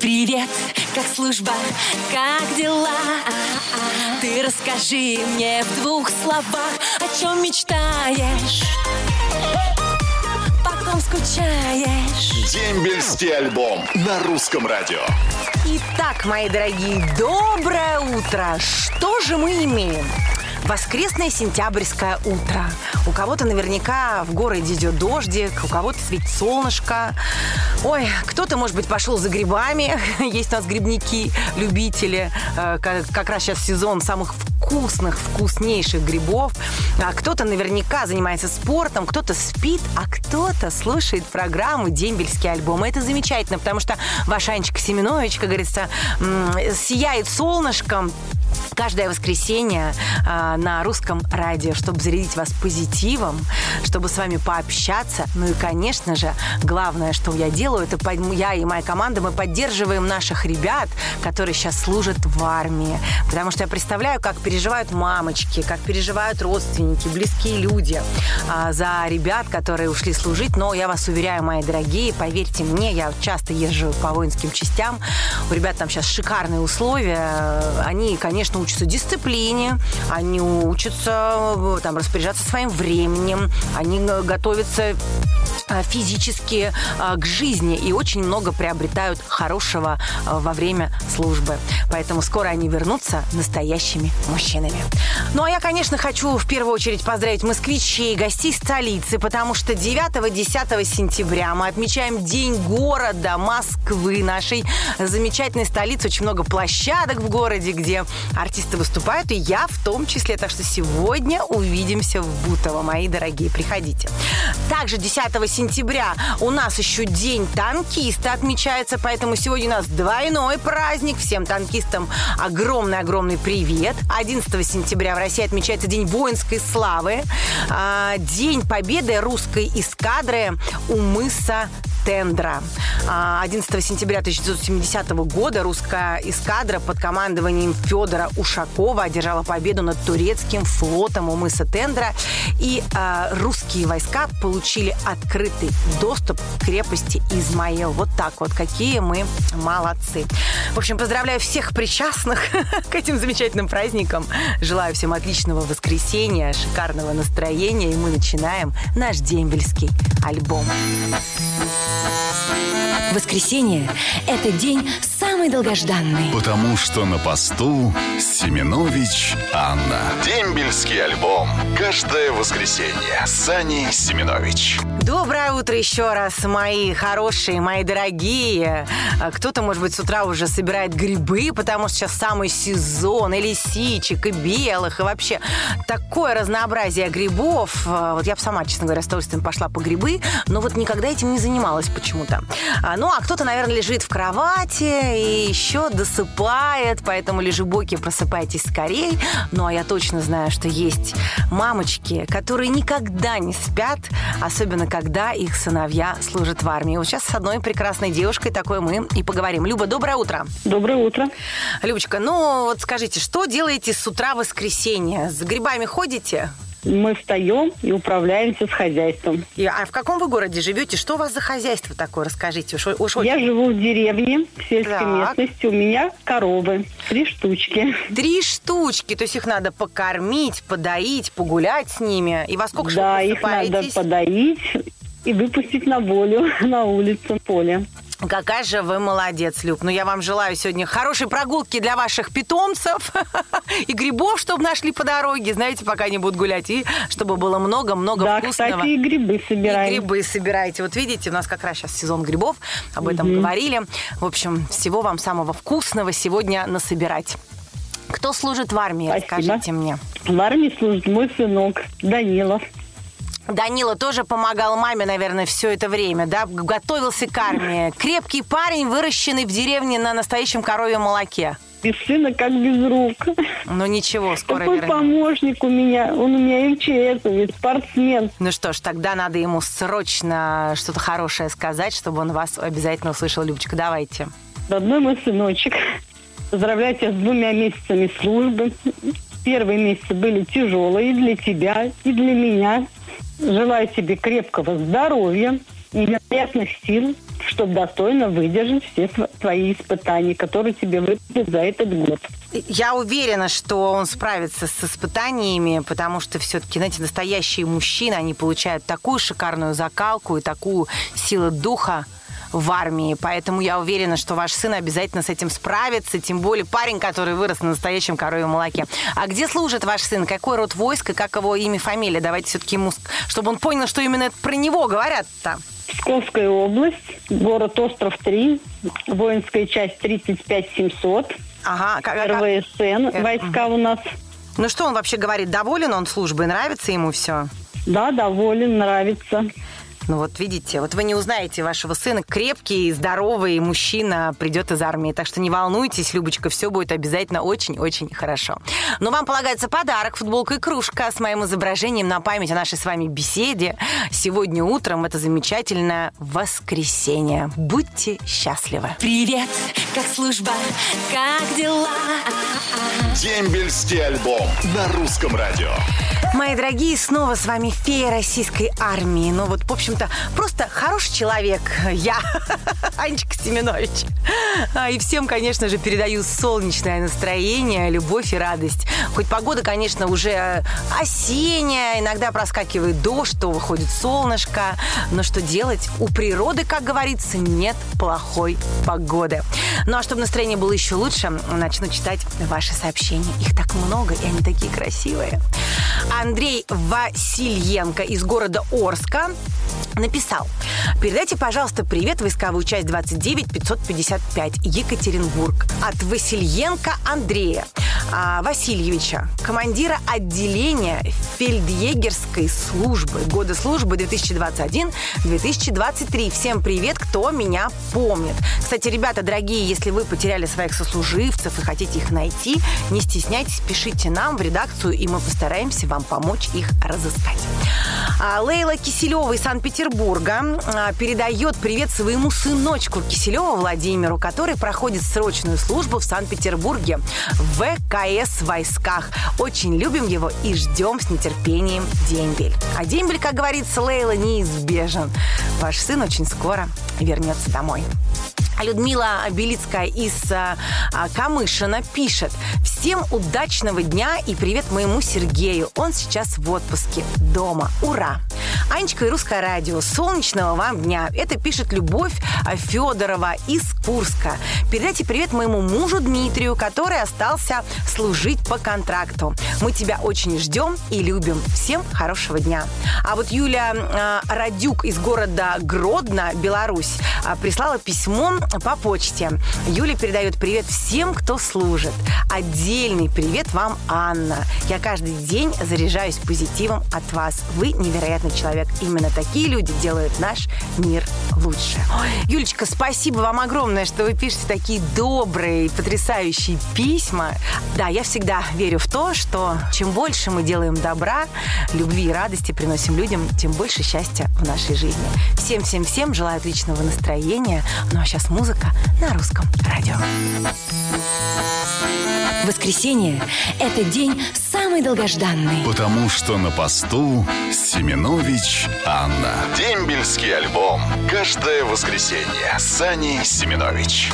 Привет, как служба, как дела? Ты расскажи мне в двух словах, о чем мечтаешь? Потом скучаешь. Дембельский альбом на русском радио. Итак, мои дорогие, доброе утро! Что же мы имеем? Воскресное сентябрьское утро. У кого-то наверняка в городе идет дождик, у кого-то светит солнышко. Ой, кто-то, может быть, пошел за грибами. Есть у нас грибники, любители. Э, Как раз сейчас сезон самых вкусных, вкуснейших грибов. А кто-то наверняка занимается спортом, кто-то спит, а кто-то слушает программу «Дембельский альбом». И это замечательно, потому что ваш Анечка Семенович, как говорится, сияет солнышком, каждое воскресенье а, на русском радио, чтобы зарядить вас позитивом, чтобы с вами пообщаться. Ну и, конечно же, главное, что я делаю, это я и моя команда, мы поддерживаем наших ребят, которые сейчас служат в армии. Потому что я представляю, как переживают мамочки, как переживают родственники, близкие люди а, за ребят, которые ушли служить. Но я вас уверяю, мои дорогие, поверьте мне, я часто езжу по воинским частям. У ребят там сейчас шикарные условия. Они, конечно, учатся дисциплине, они учатся э, там распоряжаться своим временем, они э, готовятся э, физически к жизни и очень много приобретают хорошего во время службы. Поэтому скоро они вернутся настоящими мужчинами. Ну, а я, конечно, хочу в первую очередь поздравить москвичей, гостей столицы, потому что 9-10 сентября мы отмечаем День города Москвы, нашей замечательной столицы. Очень много площадок в городе, где артисты выступают, и я в том числе. Так что сегодня увидимся в Бутово, мои дорогие. Приходите. Также 10 сентября у нас еще День танкиста отмечается, поэтому сегодня у нас двойной праздник. Всем танкистам огромный-огромный привет. 11 сентября в России отмечается День воинской славы. А, День победы русской эскадры у мыса Тендра. А, 11 сентября 1970 года русская эскадра под командованием Федора Ушакова одержала победу над турецким флотом у мыса Тендра. И а, русские войска получили открытый доступ к крепости Измаил. Вот так вот. Какие мы молодцы. В общем, поздравляю всех причастных к этим замечательным праздникам. Желаю всем отличного воскресенья, шикарного настроения. И мы начинаем наш дембельский альбом. Воскресенье – это день самый долгожданный. Потому что на посту Семенович Анна. Дембельский альбом. Каждое воскресенье. Сани Семенович. Доброе утро еще раз, мои хорошие, мои дорогие. А Кто-то, может быть, с утра уже собирает грибы, потому что сейчас самый сезон и лисичек, и белых, и вообще такое разнообразие грибов. А, Вот я бы сама, честно говоря, с удовольствием пошла по грибы, но вот никогда этим не занималась почему-то. А, Ну, а кто-то, наверное, лежит в кровати и еще досыпает, поэтому лежебоки просыпайтесь скорей. Ну, а я точно знаю, что есть мамочки, которые никогда не спят, особенно когда их сыновья служат в армии. Вот сейчас с одной прекрасной девушкой такой мы и поговорим. Люба, доброе утро. Доброе утро. Любочка, ну вот скажите, что делаете с утра воскресенья? С грибами ходите? Мы встаем и управляемся с хозяйством. И- а в каком вы городе живете? Что у вас за хозяйство такое? Расскажите. Уж, уж очень- Я живу в деревне, в сельской Так. местности. У меня коровы, три штучки. Три штучки, то есть их надо покормить, подоить, погулять с ними. И во сколько да, их надо подоить и выпустить на волю, на улицу, поле. Какая же вы молодец, Люб. Ну, я вам желаю сегодня хорошей прогулки для ваших питомцев и грибов, чтобы нашли по дороге, знаете, пока они будут гулять, и чтобы было много-много да, вкусного. кстати, и грибы И собираем. грибы собираете. Вот видите, у нас как раз сейчас сезон грибов, об этом говорили. В общем, всего вам самого вкусного сегодня насобирать. Кто служит в армии, Спасибо. расскажите мне. В армии служит мой сынок Данилов. Данила тоже помогал маме, наверное, все это время, да? Готовился к армии. Крепкий парень, выращенный в деревне на настоящем коровьем молоке. Без сына как без рук. Ну ничего, скоро Такой вернется. помощник у меня. Он у меня МЧСовец, спортсмен. Ну что ж, тогда надо ему срочно что-то хорошее сказать, чтобы он вас обязательно услышал. Любочка, давайте. Родной мой сыночек. Поздравляю тебя с двумя месяцами службы. Первые месяцы были тяжелые и для тебя, и для меня. Желаю тебе крепкого здоровья, невероятных сил, чтобы достойно выдержать все твои испытания, которые тебе выпадут за этот год. Я уверена, что он справится с испытаниями, потому что все-таки, знаете, настоящие мужчины, они получают такую шикарную закалку и такую силу духа, в армии. Поэтому я уверена, что ваш сын обязательно с этим справится, тем более парень, который вырос на настоящем коровьем молоке. А где служит ваш сын? Какой род войска? Как его имя, фамилия? Давайте все-таки ему, чтобы он понял, что именно это про него говорят-то. Псковская область, город Остров-3, воинская часть 35700. Ага, как, РВСН, как... войска у нас. Ну что он вообще говорит? Доволен он службой? Нравится ему все? Да, доволен, нравится. Ну вот видите, вот вы не узнаете вашего сына. Крепкий, здоровый мужчина придет из армии. Так что не волнуйтесь, Любочка, все будет обязательно очень-очень хорошо. Но вам полагается подарок, футболка и кружка с моим изображением на память о нашей с вами беседе. Сегодня утром это замечательное воскресенье. Будьте счастливы. Привет, как служба, как дела? Дембельский альбом на русском радио. Мои дорогие, снова с вами фея российской армии. Ну вот, в общем-то, просто хороший человек. Я, Анечка Семенович. А, и всем, конечно же, передаю солнечное настроение, любовь и радость. Хоть погода, конечно, уже осенняя, иногда проскакивает дождь, то выходит солнышко. Но что делать? У природы, как говорится, нет плохой погоды. Ну а чтобы настроение было еще лучше, начну читать ваши сообщения. Их так много, и они такие красивые. Андрей Васильенко из города Орска написал. Передайте, пожалуйста, привет войсковую часть 29 555 Екатеринбург от Васильенко Андрея а, Васильевича, командира отделения фельдъегерской службы года службы 2021-2023. Всем привет, кто меня помнит. Кстати, ребята, дорогие, если вы потеряли своих сослуживцев и хотите их найти, не стесняйтесь, пишите нам в редакцию, и мы постараемся вам помочь их разыскать. А, Лейла Киселева из Санкт-Петербурга а, передает привет своему сыночку Киселеву Владимиру, который проходит срочную службу в Санкт-Петербурге в ВКС войсках. Очень любим его и ждем с нетерпением дембель. А дембель, как говорится, Лейла, неизбежен. Ваш сын очень скоро вернется домой. Людмила Белицкая из а, а, Камышина пишет. Всем удачного дня и привет моему Сергею. Он сейчас в отпуске дома. Ура! Анечка и Русское радио. Солнечного вам дня. Это пишет Любовь Федорова из Курска. Передайте привет моему мужу Дмитрию, который остался служить по контракту. Мы тебя очень ждем и любим. Всем хорошего дня. А вот Юля э, Радюк из города Гродно, Беларусь, э, прислала письмо по почте. Юля передает привет всем, кто служит. Отдельный привет вам, Анна. Я каждый день заряжаюсь позитивом от вас. Вы невероятный человек. Именно такие люди делают наш мир лучше. Ой, Юлечка, спасибо вам огромное, что вы пишете такие добрые, потрясающие письма. Да, я всегда верю в то, что чем больше мы делаем добра, любви и радости приносим людям, тем больше счастья в нашей жизни. Всем-всем-всем желаю отличного настроения. Ну а сейчас музыка на русском радио. Воскресенье – это день самый долгожданный. Потому что на посту Семенович Анна. Дембельский альбом. Каждое воскресенье. Сани Семенович.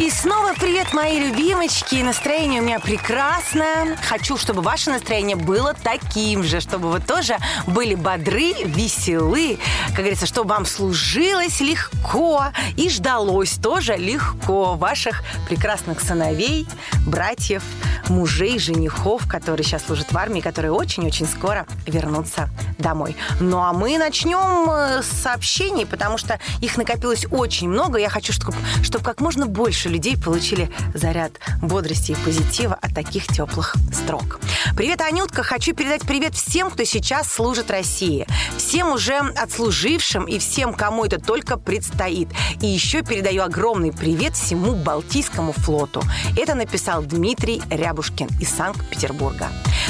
И снова привет, мои любимочки. Настроение у меня прекрасное. Хочу, чтобы ваше настроение было таким же, чтобы вы тоже были бодры, веселы. Как говорится, чтобы вам служилось легко и ждалось тоже легко ваших прекрасных сыновей, братьев, мужей, женихов, которые сейчас служат в армии, которые очень-очень скоро вернутся домой. Ну а мы начнем э, с сообщений, потому что их накопилось очень много. Я хочу, чтобы, чтобы как можно больше людей получили заряд бодрости и позитива от таких теплых строк. Привет, Анютка! Хочу передать привет всем, кто сейчас служит России. Всем уже отслужившим и всем, кому это только предстоит. И еще передаю огромный привет всему Балтийскому флоту. Это написал Дмитрий Рябушкин из Санкт-Петербурга.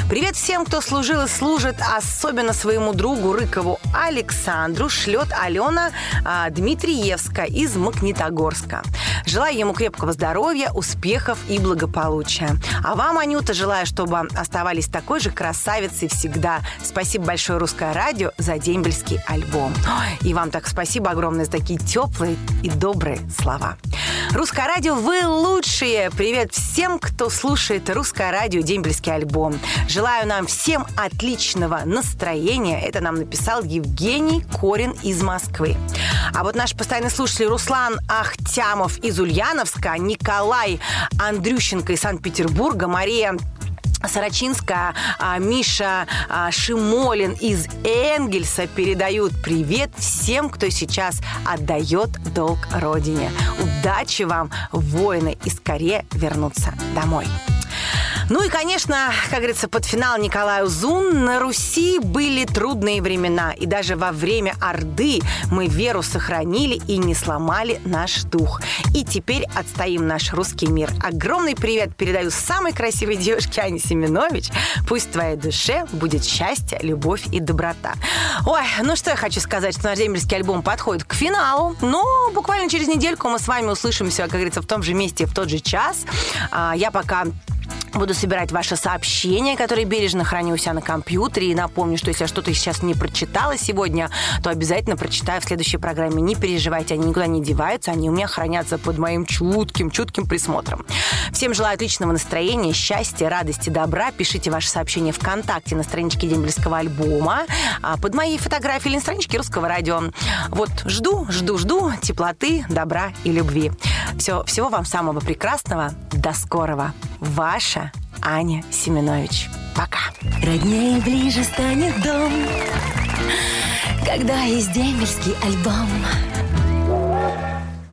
Привет всем, кто служил и служит, особенно своему другу Рыкову Александру шлет Алена а, Дмитриевска из Магнитогорска. Желаю ему крепкого здоровья, успехов и благополучия. А вам, Анюта, желаю, чтобы оставались такой же красавицей всегда. Спасибо большое Русское радио за дембельский альбом. И вам так спасибо огромное за такие теплые и добрые слова. Русское радио, вы лучшие! Привет всем, кто слушает Русское радио Дембельский альбом. Желаю нам всем отличного настроения. Это нам написал Евгений Корин из Москвы. А вот наш постоянный слушатель Руслан Ахтямов из Ульяновска, Николай Андрющенко из Санкт-Петербурга, Мария Сарачинская, а, Миша а, Шимолин из Энгельса передают привет всем, кто сейчас отдает долг Родине. Удачи вам, воины, и скорее вернуться домой. Ну и, конечно, как говорится, под финал Николаю Зун на Руси были трудные времена. И даже во время Орды мы веру сохранили и не сломали наш дух. И теперь отстоим наш русский мир. Огромный привет передаю самой красивой девушке Ане Семенович. Пусть в твоей душе будет счастье, любовь и доброта. Ой, ну что я хочу сказать, что наш дембельский альбом подходит к финалу. Но буквально через недельку мы с вами услышимся, как говорится, в том же месте, в тот же час. А, я пока Буду собирать ваши сообщения, которые бережно храню у себя на компьютере. И напомню, что если я что-то сейчас не прочитала сегодня, то обязательно прочитаю в следующей программе. Не переживайте, они никуда не деваются, они у меня хранятся под моим чутким, чутким присмотром. Всем желаю отличного настроения, счастья, радости, добра. Пишите ваши сообщения ВКонтакте на страничке Дембельского альбома, а под моей фотографией или на страничке Русского радио. Вот жду, жду, жду теплоты, добра и любви. Все, всего вам самого прекрасного. До скорого. Ваша Аня Семенович. Пока. Роднее ближе станет дом, когда есть дембельский альбом.